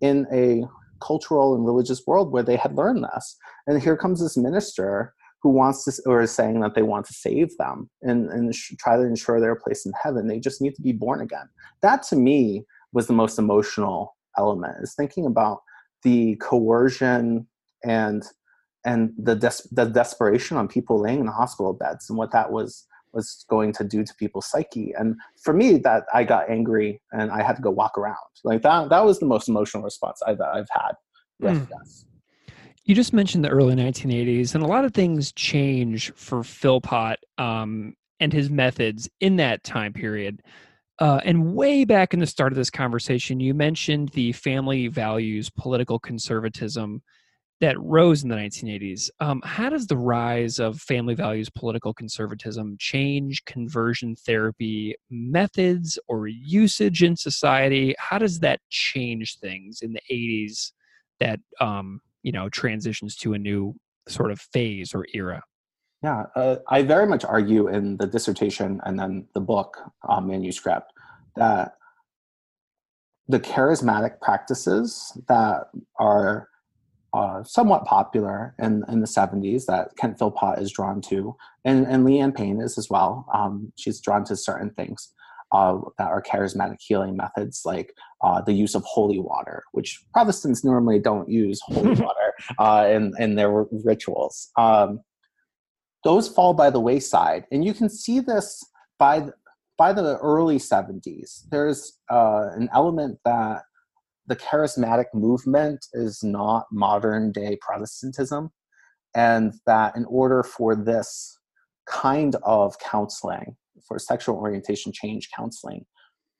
S2: in a cultural and religious world where they had learned this, and here comes this minister who wants to or is saying that they want to save them and, and try to ensure their place in heaven they just need to be born again. That to me was the most emotional element is thinking about the coercion and and the des- the desperation on people laying in the hospital beds and what that was was going to do to people's psyche. And for me that i got angry and i had to go walk around. Like that that was the most emotional response i've, I've had mm. this
S1: you just mentioned the early 1980s, and a lot of things change for Philpott um, and his methods in that time period. Uh, and way back in the start of this conversation, you mentioned the family values political conservatism that rose in the 1980s. Um, how does the rise of family values political conservatism change conversion therapy methods or usage in society? How does that change things in the 80s that um, you know transitions to a new sort of phase or era
S2: yeah uh, i very much argue in the dissertation and then the book uh, manuscript that the charismatic practices that are uh, somewhat popular in, in the 70s that Kent Philpott is drawn to, and, and Leanne Payne is as well. Um, she's drawn to certain things uh, that are charismatic healing methods, like uh, the use of holy water, which Protestants normally don't use holy water uh, in, in their rituals. Um, those fall by the wayside, and you can see this by by the early 70s. There's uh, an element that the charismatic movement is not modern day Protestantism, and that in order for this kind of counseling, for sexual orientation change counseling,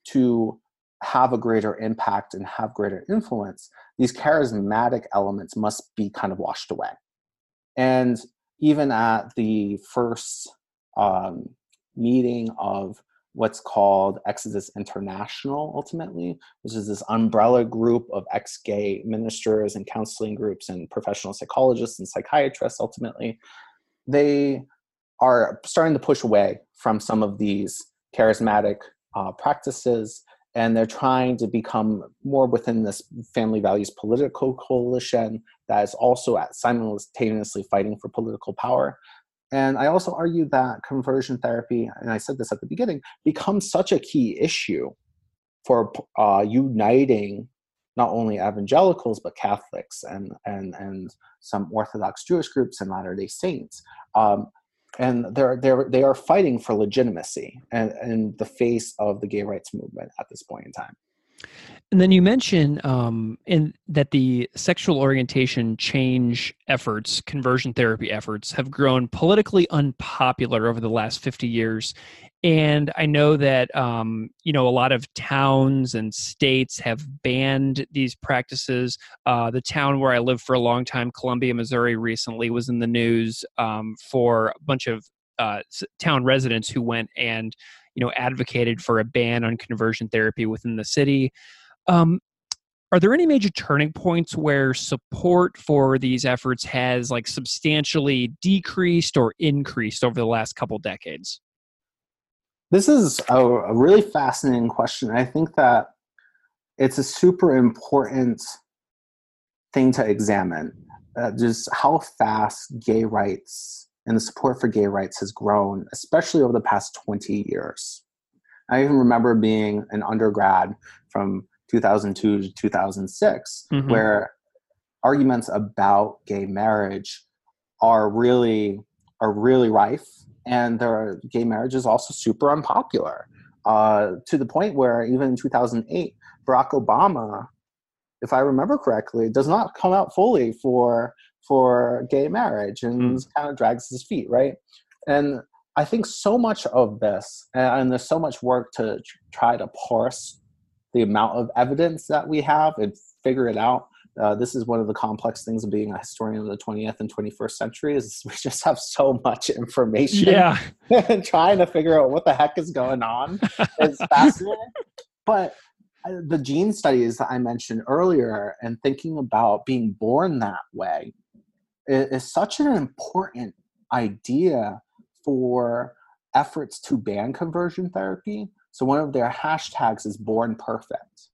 S2: to have a greater impact and have greater influence, these charismatic elements must be kind of washed away. And even at the first um, meeting of what's called Exodus International ultimately, which is this umbrella group of ex gay ministers and counseling groups and professional psychologists and psychiatrists ultimately. They are starting to push away from some of these charismatic uh, practices and they're trying to become more within this family values political coalition that is also simultaneously fighting for political power and I also argue that conversion therapy, and I said this at the beginning, becomes such a key issue for uh, uniting not only evangelicals but Catholics and and and some Orthodox Jewish groups and Latter Day Saints. Um, and they're they're they are fighting for legitimacy and in the face of the gay rights movement at this point in time.
S1: And then you mentioned um, in that the sexual orientation change efforts, conversion therapy efforts, have grown politically unpopular over the last 50 years. And I know that um, you know a lot of towns and states have banned these practices. Uh, the town where I lived for a long time, Columbia, Missouri, recently was in the news um, for a bunch of uh, town residents who went and you know advocated for a ban on conversion therapy within the city. Um, are there any major turning points where support for these efforts has like substantially decreased or increased over the last couple decades?
S2: This is a, a really fascinating question. I think that it's a super important thing to examine. Uh, just how fast gay rights and the support for gay rights has grown, especially over the past 20 years. I even remember being an undergrad from 2002 to 2006, mm-hmm. where arguments about gay marriage are really are really rife, and there are, gay marriage is also super unpopular uh, to the point where even in 2008, Barack Obama, if I remember correctly, does not come out fully for for gay marriage and mm. kind of drags his feet, right? And I think so much of this, and there's so much work to try to parse the amount of evidence that we have and figure it out. Uh, this is one of the complex things of being a historian of the 20th and 21st century is we just have so much information
S1: yeah.
S2: and trying to figure out what the heck is going on. Is fascinating. But uh, the gene studies that i mentioned earlier and thinking about being born that way is, is such an important idea for efforts to ban conversion therapy. So one of their hashtags is born perfect.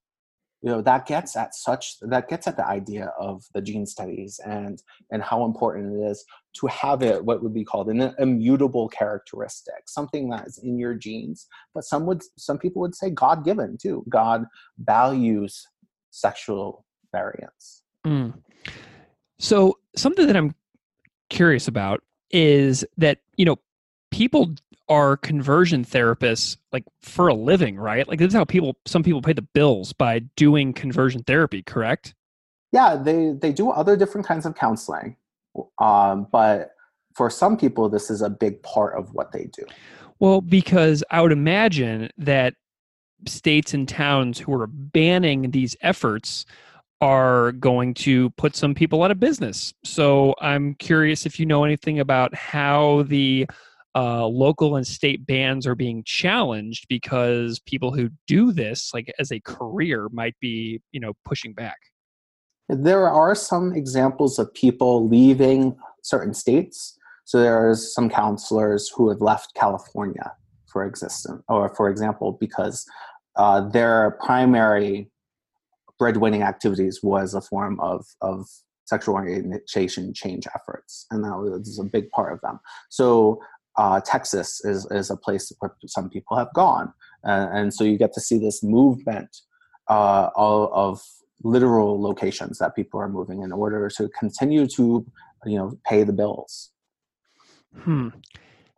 S2: You know, that gets at such that gets at the idea of the gene studies and and how important it is to have it what would be called an immutable characteristic, something that is in your genes. But some would some people would say God given too. God values sexual variance.
S1: Mm. So something that I'm curious about is that you know people are conversion therapists like for a living, right? Like this is how people some people pay the bills by doing conversion therapy, correct?
S2: Yeah, they they do other different kinds of counseling. Um, but for some people this is a big part of what they do.
S1: Well, because I would imagine that states and towns who are banning these efforts are going to put some people out of business. So I'm curious if you know anything about how the uh, local and state bans are being challenged because people who do this like as a career might be you know pushing back
S2: there are some examples of people leaving certain states so there are some counselors who have left california for existence or for example because uh, their primary breadwinning activities was a form of, of sexual orientation change efforts, and that was a big part of them. So uh, Texas is, is a place where some people have gone. Uh, and so you get to see this movement uh, of, of, literal locations that people are moving in order to continue to you know pay the bills.
S1: Hmm.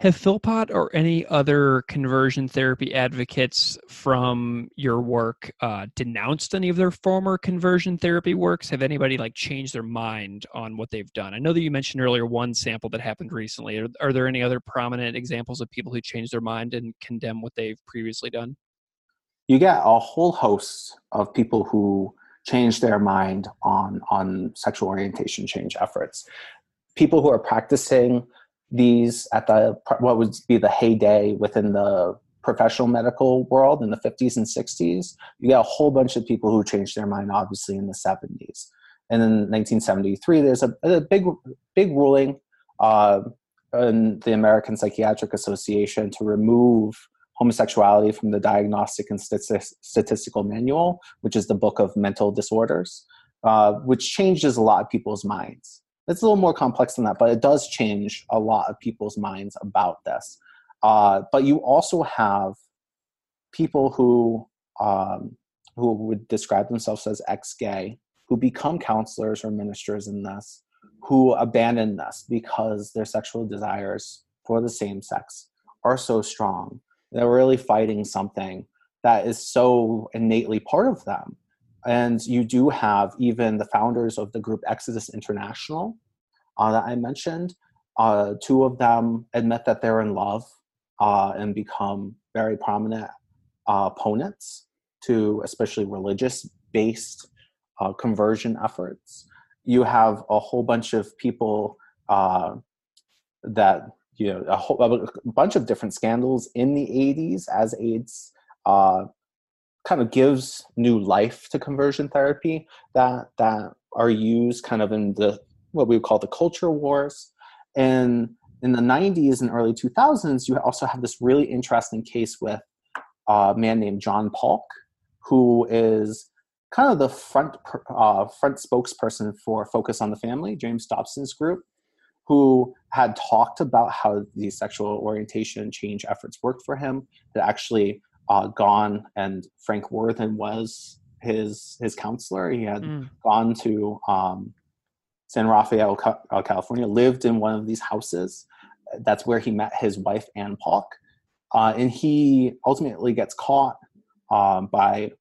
S1: Have Philpott or any other conversion therapy advocates from your work uh, denounced any of their former conversion therapy works? Have anybody like changed their mind on what they've done? I know that you mentioned earlier one sample that happened recently. Are, are there any other prominent examples of people who changed their mind and condemn what they've previously done?
S2: You get a whole host of people who change their mind on on sexual orientation change efforts. People who are practicing these at the what would be the heyday within the professional medical world in the 50s and 60s you get a whole bunch of people who changed their mind obviously in the 70s and in 1973 there's a, a big big ruling uh, in the american psychiatric association to remove homosexuality from the diagnostic and statistical manual which is the book of mental disorders uh, which changes a lot of people's minds it's a little more complex than that, but it does change a lot of people's minds about this. Uh, but you also have people who um, who would describe themselves as ex-gay, who become counselors or ministers in this, who abandon this because their sexual desires for the same sex are so strong. They're really fighting something that is so innately part of them and you do have even the founders of the group Exodus International uh, that I mentioned. Uh, two of them admit that they're in love uh, and become very prominent uh, opponents to especially religious based uh, conversion efforts. You have a whole bunch of people uh, that you know a whole a bunch of different scandals in the 80s as AIDS kind of gives new life to conversion therapy that that are used kind of in the what we would call the culture wars. And in the 90s and early 2000s you also have this really interesting case with a man named john paulk who is kind of the front uh, front spokesperson for focus on the family james dobson's group who had talked about how these sexual orientation change efforts worked for him that actually uh, gone and Frank Worthen was his his counselor. He had mm. gone to um, San Rafael, uh, California, lived in one of these houses. That's where he met his wife Ann Paulk, uh, and he ultimately gets caught um, by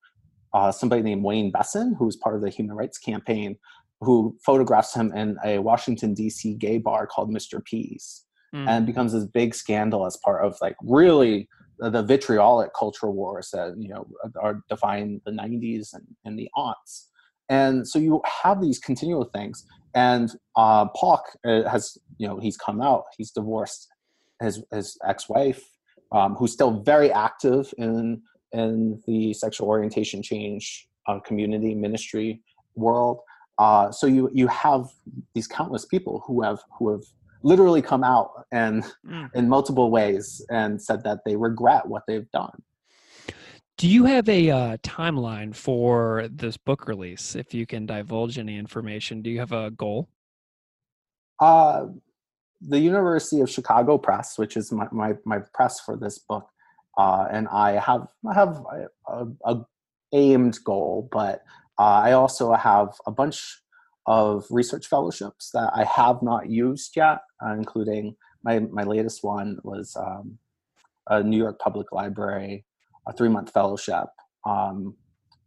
S2: uh, somebody named Wayne Besen, who was part of the Human Rights Campaign, who photographs him in a Washington D.C. gay bar called Mr. P's, mm. and becomes this big scandal as part of like really the vitriolic cultural wars that you know are defining the 90s and, and the aughts. And so you have these continual things and uh, Paulk uh, has you know he's come out he's divorced his his ex-wife um, who's still very active in in the sexual orientation change uh, community ministry world. Uh, so you you have these countless people who have who have literally come out and mm. in multiple ways and said that they regret what they've done.
S1: Do you have a uh, timeline for this book release? If you can divulge any information, do you have a goal?
S2: Uh, the University of Chicago Press, which is my, my, my press for this book, uh, and I have I have a, a aimed goal, but uh, I also have a bunch of research fellowships that I have not used yet, uh, including my, my latest one was um, a New York Public Library, a three month fellowship. Um,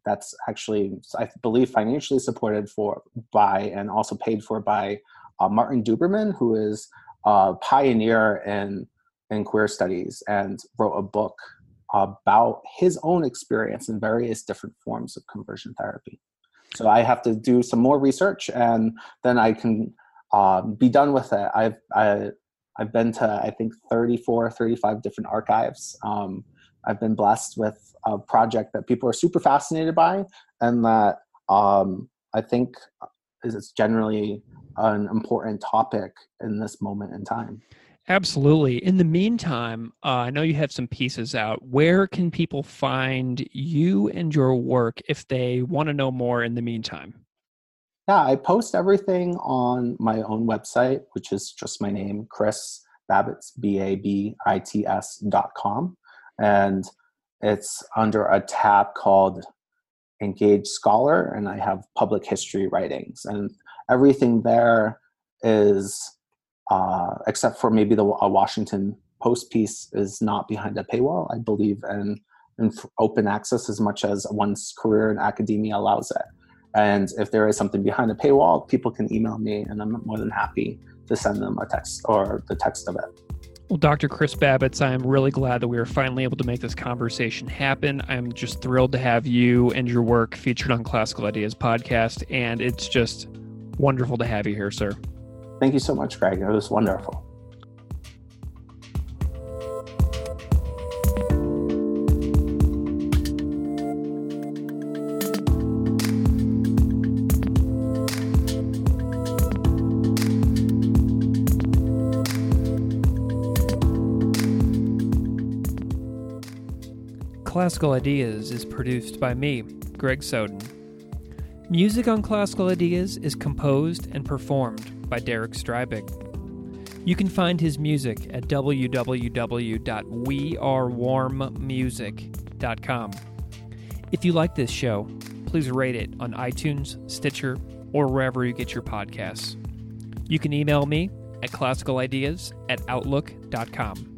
S2: that's actually, I believe, financially supported for by and also paid for by uh, Martin Duberman, who is a pioneer in in queer studies and wrote a book about his own experience in various different forms of conversion therapy. So I have to do some more research, and then I can uh, be done with it. I've I, I've been to I think 34, 35 different archives. Um, I've been blessed with a project that people are super fascinated by, and that um, I think is generally an important topic in this moment in time.
S1: Absolutely. In the meantime, uh, I know you have some pieces out. Where can people find you and your work if they want to know more in the meantime?
S2: Yeah, I post everything on my own website, which is just my name, Chris Babits, B A B I T S dot com. And it's under a tab called Engage Scholar, and I have public history writings. And everything there is, uh, except for maybe the Washington Post piece, is not behind a paywall. I believe in, in open access as much as one's career in academia allows it. And if there is something behind a paywall, people can email me, and I'm more than happy to send them a text or the text of it.
S1: Well, Dr. Chris Babits, I am really glad that we were finally able to make this conversation happen. I'm just thrilled to have you and your work featured on Classical Ideas podcast, and it's just wonderful to have you here, sir.
S2: Thank you so much, Greg. It was wonderful.
S1: Classical Ideas is produced by me, Greg Soden. Music on Classical Ideas is composed and performed by Derek Strybig. You can find his music at www.wearewarmmusic.com. If you like this show, please rate it on iTunes, Stitcher, or wherever you get your podcasts. You can email me at classicalideas at outlook.com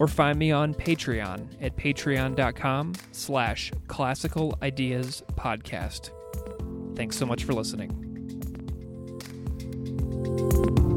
S1: or find me on Patreon at patreon.com slash classical ideas podcast. Thanks so much for listening you